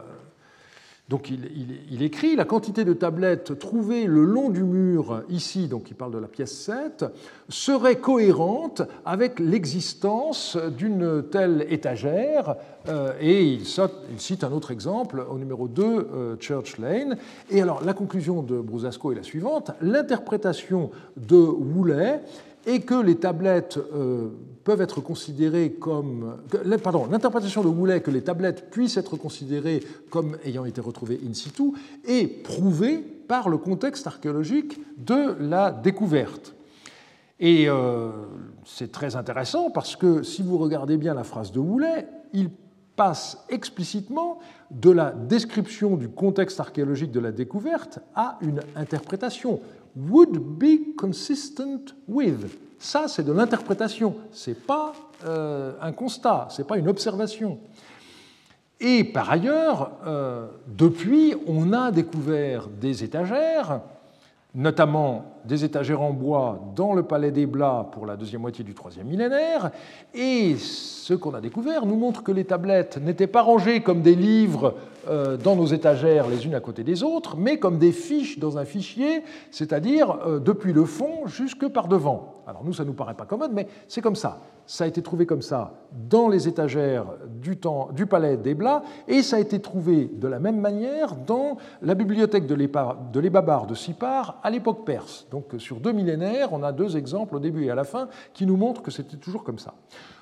donc il, écrit la quantité de tablettes trouvées le long du mur, ici, donc il parle de la pièce 7, serait cohérente avec l'existence d'une telle étagère. Euh, et il, cite un autre exemple au numéro 2, euh, Church Lane. Et alors la conclusion de Brusasco est la suivante l'interprétation de Woolley est que les tablettes peuvent être considérées comme. Pardon, l'interprétation de Woulet que les tablettes puissent être considérées comme ayant été retrouvées in situ est prouvée par le contexte archéologique de la découverte. Et euh, c'est très intéressant parce que si vous regardez bien la phrase de Woulet, il passe explicitement de la description du contexte archéologique de la découverte à une interprétation. Would be consistent with. Ça, c'est de l'interprétation. Ce n'est pas euh, un constat, ce n'est pas une observation. Et par ailleurs, euh, depuis, on a découvert des étagères notamment des étagères en bois dans le palais des Blas pour la deuxième moitié du troisième millénaire. Et ce qu'on a découvert nous montre que les tablettes n'étaient pas rangées comme des livres euh, dans nos étagères les unes à côté des autres, mais comme des fiches dans un fichier, c'est-à-dire depuis le fond jusque par devant. Alors nous, ça ne nous paraît pas commode, mais c'est comme ça. Ça a été trouvé comme ça dans les étagères du, temps, du palais d'Ebla, et ça a été trouvé de la même manière dans la bibliothèque de l'Ebabar de Sipar à l'époque perse. Donc sur deux millénaires, on a deux exemples au début et à la fin qui nous montrent que c'était toujours comme ça.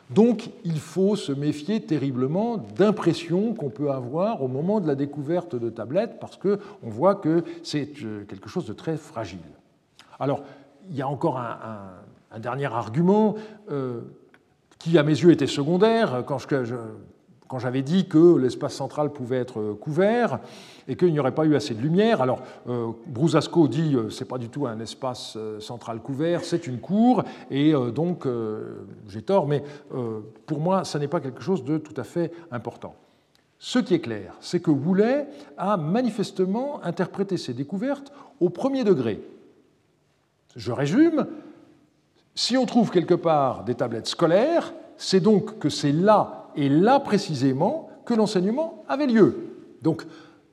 Donc il faut se méfier terriblement d'impressions qu'on peut avoir au moment de la découverte de tablettes, parce qu'on voit que c'est euh, quelque chose de très fragile. Alors, il y a encore un, un dernier argument euh, qui, à mes yeux, était secondaire quand j'avais dit que l'espace central pouvait être couvert et qu'il n'y aurait pas eu assez de lumière. Alors, euh, Brusasco dit euh, ce n'est pas du tout un espace central couvert, c'est une cour, et donc j'ai tort, mais pour moi, ça n'est pas quelque chose de tout à fait important. Ce qui est clair, c'est que Woulet a manifestement interprété ses découvertes au premier degré. Je résume, si on trouve quelque part des tablettes scolaires, c'est donc que c'est là et là précisément que l'enseignement avait lieu. Donc,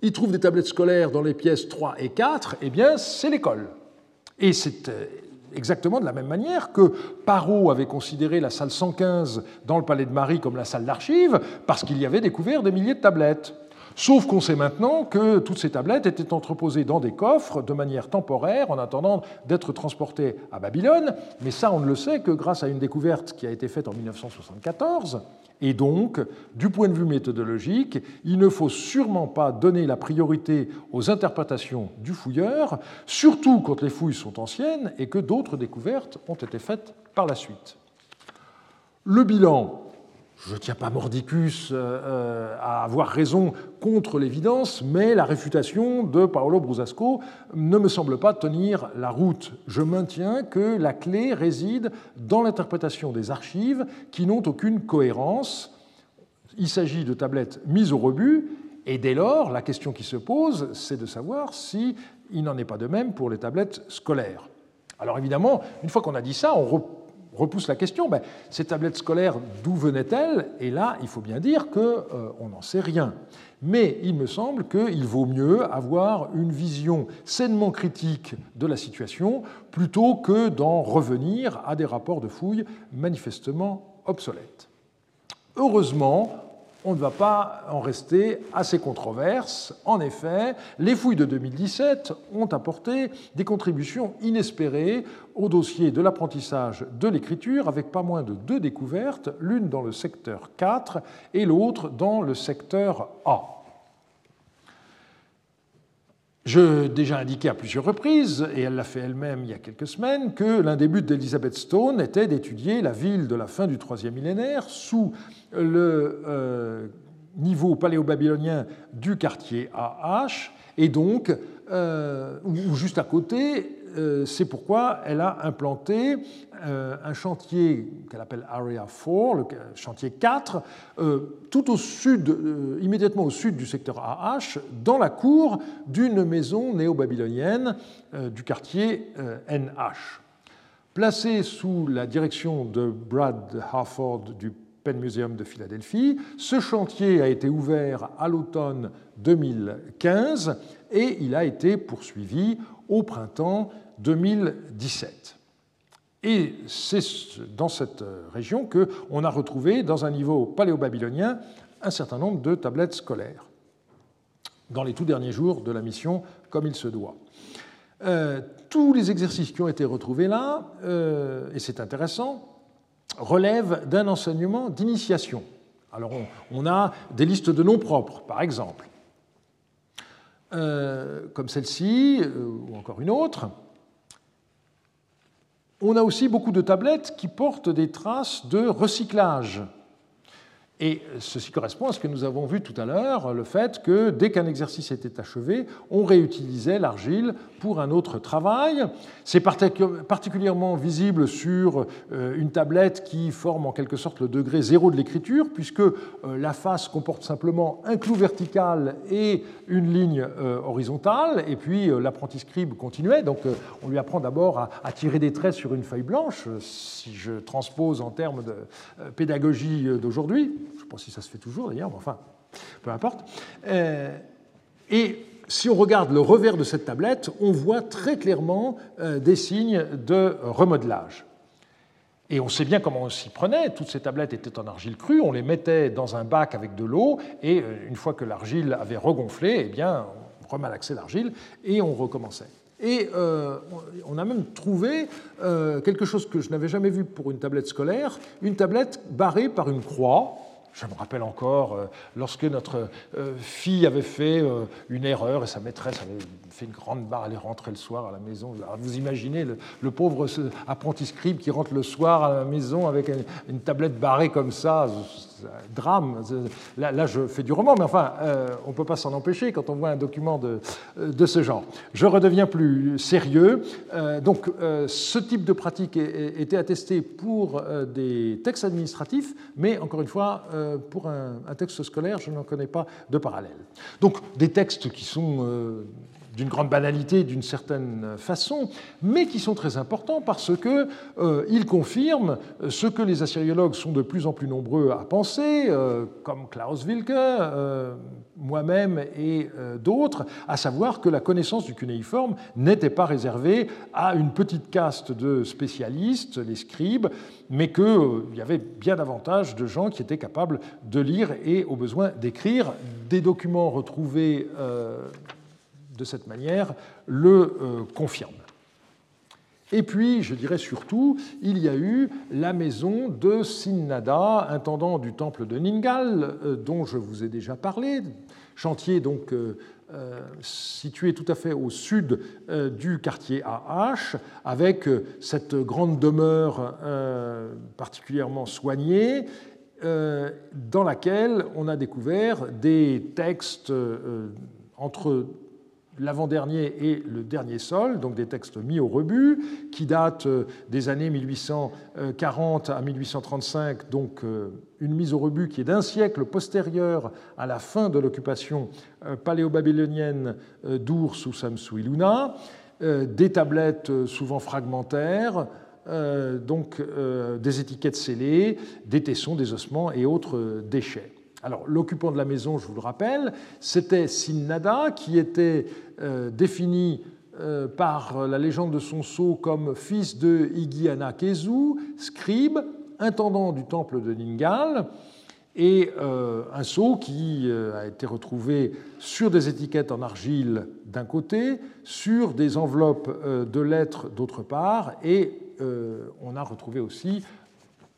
il trouve des tablettes scolaires dans les pièces 3 et 4, eh bien, c'est l'école. Et c'est euh, exactement de la même manière que Parot avait considéré la salle 115 dans le Palais de Marie comme la salle d'archives, parce qu'il y avait découvert des milliers de tablettes. Sauf qu'on sait maintenant que toutes ces tablettes étaient entreposées dans des coffres de manière temporaire en attendant d'être transportées à Babylone, mais ça on ne le sait que grâce à une découverte qui a été faite en 1974. Et donc, du point de vue méthodologique, il ne faut sûrement pas donner la priorité aux interprétations du fouilleur, surtout quand les fouilles sont anciennes et que d'autres découvertes ont été faites par la suite. Le bilan je ne tiens pas Mordicus euh, euh, à avoir raison contre l'évidence, mais la réfutation de Paolo Brusasco ne me semble pas tenir la route. Je maintiens que la clé réside dans l'interprétation des archives qui n'ont aucune cohérence. Il s'agit de tablettes mises au rebut, et dès lors, la question qui se pose, c'est de savoir si il n'en est pas de même pour les tablettes scolaires. Alors évidemment, une fois qu'on a dit ça, on repousse la question, ben, ces tablettes scolaires, d'où venaient-elles? Et là, il faut bien dire qu'on euh, n'en sait rien. Mais il me semble qu'il vaut mieux avoir une vision sainement critique de la situation plutôt que d'en revenir à des rapports de fouilles manifestement obsolètes. Heureusement, on ne va pas en rester à ces controverses. En effet, les fouilles de 2017 ont apporté des contributions inespérées au dossier de l'apprentissage de l'écriture, avec pas moins de deux découvertes, l'une dans le secteur 4 et l'autre dans le secteur A. J'ai déjà indiqué à plusieurs reprises, et elle l'a fait elle-même il y a quelques semaines, que l'un des buts d'Elizabeth Stone était d'étudier la ville de la fin du troisième millénaire sous le euh, niveau paléo-babylonien du quartier AH, et donc, euh, juste à côté, c'est pourquoi elle a implanté euh, un chantier qu'elle appelle Area 4, le chantier 4, euh, tout au sud, immédiatement au sud du secteur AH, dans la cour d'une maison néo-babylonienne du quartier NH. Placé sous la direction de Brad Harford du Penn Museum de Philadelphie. Ce chantier a été ouvert à l'automne 2015 et il a été poursuivi au printemps 2017. Et c'est dans cette région qu'on a retrouvé, dans un niveau paléo-babylonien, un certain nombre de tablettes scolaires, dans les tout derniers jours de la mission, comme il se doit. Euh, tous les exercices qui ont été retrouvés là, euh, et c'est intéressant, relèvent d'un enseignement d'initiation. Alors on, a des listes de noms propres, par exemple, euh, comme celle-ci, ou encore une autre, on a aussi beaucoup de tablettes qui portent des traces de recyclage. Et ceci correspond à ce que nous avons vu tout à l'heure, le fait que dès qu'un exercice était achevé, on réutilisait l'argile pour un autre travail. C'est particulièrement visible sur euh, une tablette qui forme en quelque sorte le degré zéro de l'écriture, puisque euh, la face comporte simplement un clou vertical et une ligne euh, horizontale, et puis l'apprenti scribe continuait. Donc on lui apprend d'abord à tirer des traits sur une feuille blanche, si je transpose en termes de pédagogie d'aujourd'hui. Si ça se fait toujours d'ailleurs, mais enfin, peu importe. Euh, et si on regarde le revers de cette tablette, on voit très clairement euh, des signes de remodelage. Et on sait bien comment on s'y prenait. Toutes ces tablettes étaient en argile crue. On les mettait dans un bac avec de l'eau. Et euh, une fois que l'argile avait regonflé, eh bien, on remalaxait l'argile et on recommençait. Et on a même trouvé quelque chose que je n'avais jamais vu pour une tablette scolaire, une tablette barrée par une croix je me rappelle encore euh, lorsque notre euh, fille avait fait euh, une erreur et sa maîtresse avait fait une grande barre, elle est rentrée le soir à la maison. vous imaginez le, pauvre apprenti scribe qui rentre le soir à la maison avec une, tablette barrée comme ça, drame. Là, je fais du roman, mais enfin, on ne peut pas s'en empêcher quand on voit un document de, de ce genre. Je redeviens plus sérieux. donc, ce type de pratique était attesté pour des textes administratifs, mais encore une fois, euh, pour un, texte scolaire, je n'en connais pas de parallèle. Donc des textes qui sont euh, d'une grande banalité d'une certaine façon, mais qui sont très importants parce qu'ils euh, confirment ce que les assyriologues sont de plus en plus nombreux à penser, comme Klaus Wilke, moi-même et d'autres, à savoir que la connaissance du cunéiforme n'était pas réservée à une petite caste de spécialistes, les scribes, mais qu'il euh, y avait bien davantage de gens qui étaient capables de lire et au besoin d'écrire. Des documents retrouvés euh, de cette manière le euh, confirment. Et puis, je dirais surtout, il y a eu la maison de Sinnada, intendant du temple de Ningal, dont je vous ai déjà parlé, chantier donc euh, situé tout à fait au sud euh, du quartier AH, avec euh, cette grande demeure particulièrement soignée, dans laquelle on a découvert des textes entre l'avant-dernier et le dernier sol, donc des textes mis au rebut, qui datent euh, des années 1840 à 1835, donc euh, une mise au rebut qui est d'un siècle postérieur à la fin de l'occupation euh, paléo-babylonienne d'Ours ou Samsu-Iluna, des tablettes souvent fragmentaires, donc des étiquettes scellées, des tessons, des ossements et autres déchets. Alors, l'occupant de la maison, je vous le rappelle, c'était Sinnada, qui était euh, défini euh, par la légende de son sceau comme fils de Igiana Kezu, scribe, intendant du temple de Ningal, et euh, un sceau qui a été retrouvé sur des étiquettes en argile d'un côté, sur des enveloppes de lettres d'autre part, et on a retrouvé aussi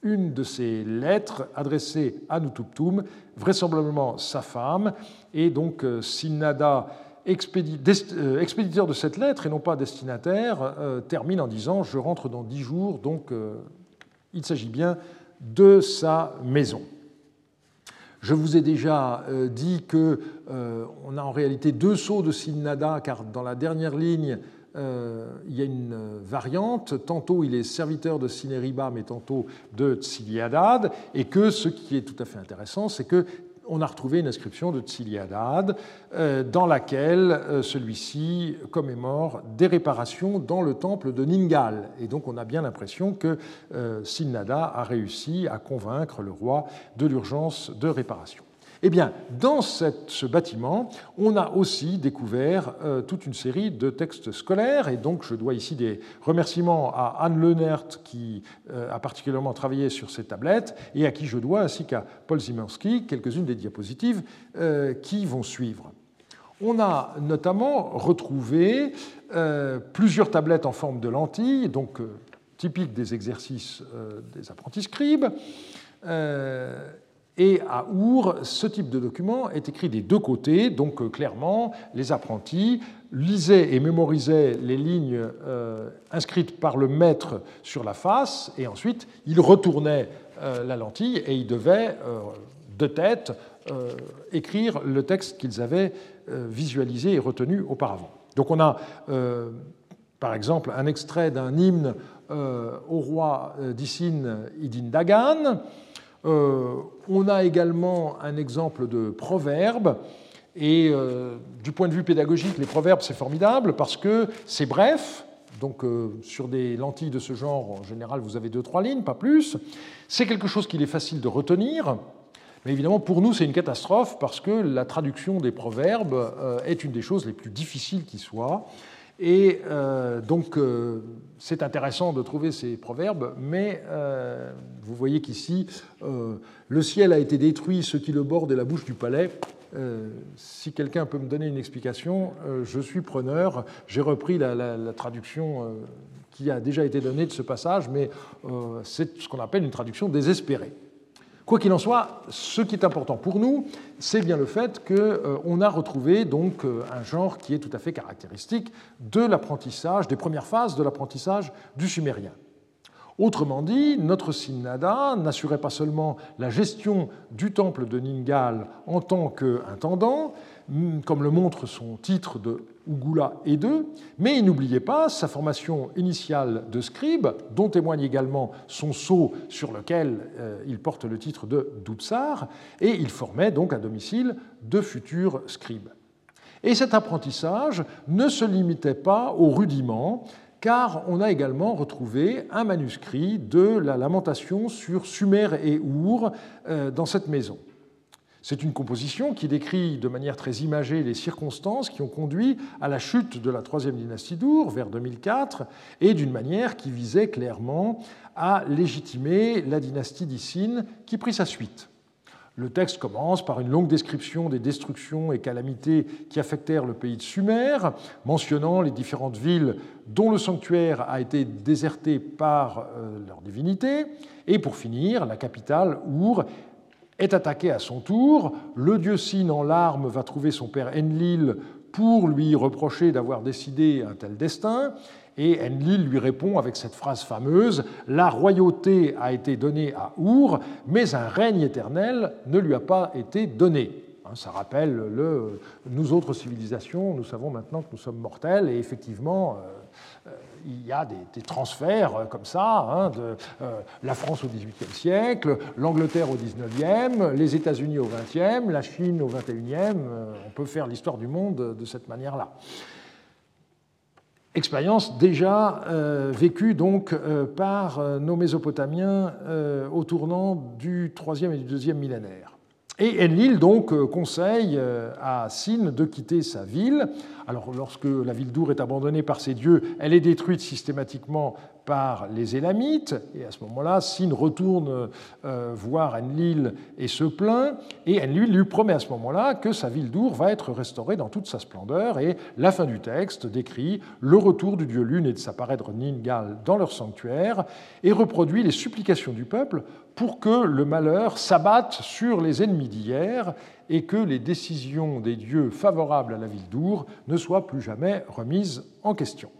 une de ces lettres adressée à Nutuptum, vraisemblablement sa femme, et donc euh, Sinnada, euh, expéditeur de cette lettre et non pas destinataire, euh, termine en disant Je rentre dans dix jours, donc il s'agit bien de sa maison. Je vous ai déjà dit qu'on a en réalité deux sauts de Sinnada, car dans la dernière ligne, il y a une variante, tantôt il est serviteur de Sinériba, mais tantôt de Tsiliadad, et que ce qui est tout à fait intéressant, c'est que on a retrouvé une inscription de Tsiliadad euh, dans laquelle euh, celui-ci commémore des réparations dans le temple de Ningal. Et donc on a bien l'impression que Sinnada a réussi à convaincre le roi de l'urgence de réparation. Eh bien, dans ce bâtiment, on a aussi découvert euh, toute une série de textes scolaires, et donc je dois ici des remerciements à Anne Lenert, qui euh, a particulièrement travaillé sur ces tablettes, et à qui je dois, ainsi qu'à Paul Zimanski, quelques-unes des diapositives euh, qui vont suivre. On a notamment retrouvé plusieurs tablettes en forme de lentilles, donc typiques des exercices des apprentis scribes. Et à Our, ce type de document est écrit des deux côtés, donc euh, clairement, les apprentis lisaient et mémorisaient les lignes euh, inscrites par le maître sur la face, et ensuite ils retournaient euh, la lentille et ils devaient de tête, écrire le texte qu'ils avaient visualisé et retenu auparavant. Donc on a par exemple un extrait d'un hymne au roi d'Issine Idin Dagan. On a également un exemple de proverbe et euh, du point de vue pédagogique, les proverbes, c'est formidable parce que c'est bref. Donc, euh, sur des lentilles de ce genre, en général, vous avez deux, trois lignes, pas plus. C'est quelque chose qu'il est facile de retenir. Mais évidemment, pour nous, c'est une catastrophe parce que la traduction des proverbes euh, est une des choses les plus difficiles qui soient. Et donc, c'est intéressant de trouver ces proverbes, mais vous voyez qu'ici, le ciel a été détruit, ce qui le borde est la bouche du palais. Euh, si quelqu'un peut me donner une explication, euh, je suis preneur. J'ai repris la, traduction euh, qui a déjà été donnée de ce passage, mais c'est ce qu'on appelle une traduction désespérée. Quoi qu'il en soit, ce qui est important pour nous, c'est bien le fait qu'on a retrouvé donc un genre qui est tout à fait caractéristique de l'apprentissage, des premières phases de l'apprentissage du sumérien. Autrement dit, notre Sinnada n'assurait pas seulement la gestion du temple de Ningal en tant qu'intendant, comme le montre son titre de Ugula et deux, mais il n'oubliait pas sa formation initiale de scribe, dont témoigne également son sceau sur lequel euh, il porte le titre de Dupsar, et il formait donc à domicile de futurs scribes. Et cet apprentissage ne se limitait pas aux rudiments, car on a également retrouvé un manuscrit de la lamentation sur Sumer et Our euh, dans cette maison. C'est une composition qui décrit de manière très imagée les circonstances qui ont conduit à la chute de la troisième dynastie d'Our vers 2004 et d'une manière qui visait clairement à légitimer la dynastie d'Issine qui prit sa suite. Le texte commence par une longue description des destructions et calamités qui affectèrent le pays de Sumer, mentionnant les différentes villes dont le sanctuaire a été déserté par euh, leur divinité. Et pour finir, la capitale, Our, est attaquée à son tour. Le dieu Sin en larmes va trouver son père Enlil pour lui reprocher d'avoir décidé un tel destin. Et Enlil lui répond avec cette phrase fameuse La royauté a été donnée à Our, mais un règne éternel ne lui a pas été donné. Hein, ça rappelle le, nous autres civilisations, nous savons maintenant que nous sommes mortels, et effectivement, euh, il y a des, transferts euh, comme ça, hein, de la France au XVIIIe siècle, l'Angleterre au XIXe, les États-Unis au XXe, la Chine au XXIe. on peut faire l'histoire du monde de cette manière-là expérience déjà euh, vécue donc euh, par euh, nos Mésopotamiens au tournant du troisième et du deuxième millénaire. Et Enlil donc conseille à Sin de quitter sa ville. Alors lorsque la ville d'Our est abandonnée par ses dieux, elle est détruite systématiquement par les Élamites. Et à ce moment-là, Sin retourne euh, voir Enlil et se plaint. Et Enlil lui promet à ce moment-là que sa ville d'Our va être restaurée dans toute sa splendeur. Et la fin du texte décrit le retour du dieu Lune et de sa parèdre Ningal dans leur sanctuaire et reproduit les supplications du peuple pour que le malheur s'abatte sur les ennemis d'hier et que les décisions des dieux favorables à la ville d'Our ne soient plus jamais remises en question.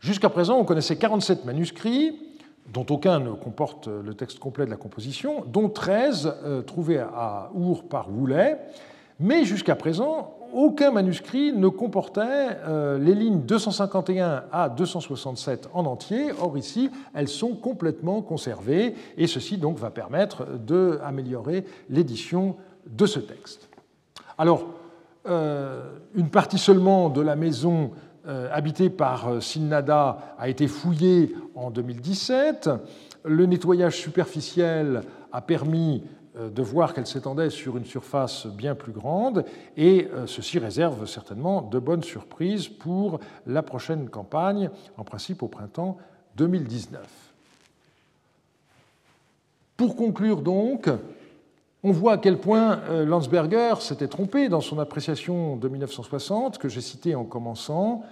Jusqu'à présent, on connaissait 47 manuscrits, dont aucun ne comporte le texte complet de la composition, dont 13 euh, trouvés à Our par Woulet, mais jusqu'à présent, aucun manuscrit ne comportait euh, les lignes 251 à 267 en entier. Or ici, elles sont complètement conservées et ceci donc va permettre d'améliorer l'édition de ce texte. Alors, euh, une partie seulement de la maison euh, habité par euh, Sinnada a été fouillé en 2017. Le nettoyage superficiel a permis de voir qu'elle s'étendait sur une surface bien plus grande, et ceci réserve certainement de bonnes surprises pour la prochaine campagne, en principe au printemps 2019. Pour conclure donc, on voit à quel point Landsberger s'était trompé dans son appréciation de 1960, que j'ai citée en commençant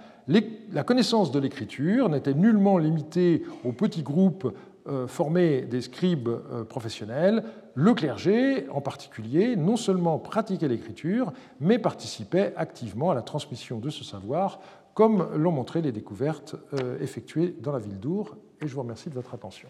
la connaissance de l'écriture n'était nullement limitée aux petits groupes euh, formés des scribes euh, professionnels. Le clergé, en particulier, non seulement pratiquait l'écriture, mais participait activement à la transmission de ce savoir, comme l'ont montré les découvertes euh, effectuées dans la ville d'Our. Et je vous remercie de votre attention.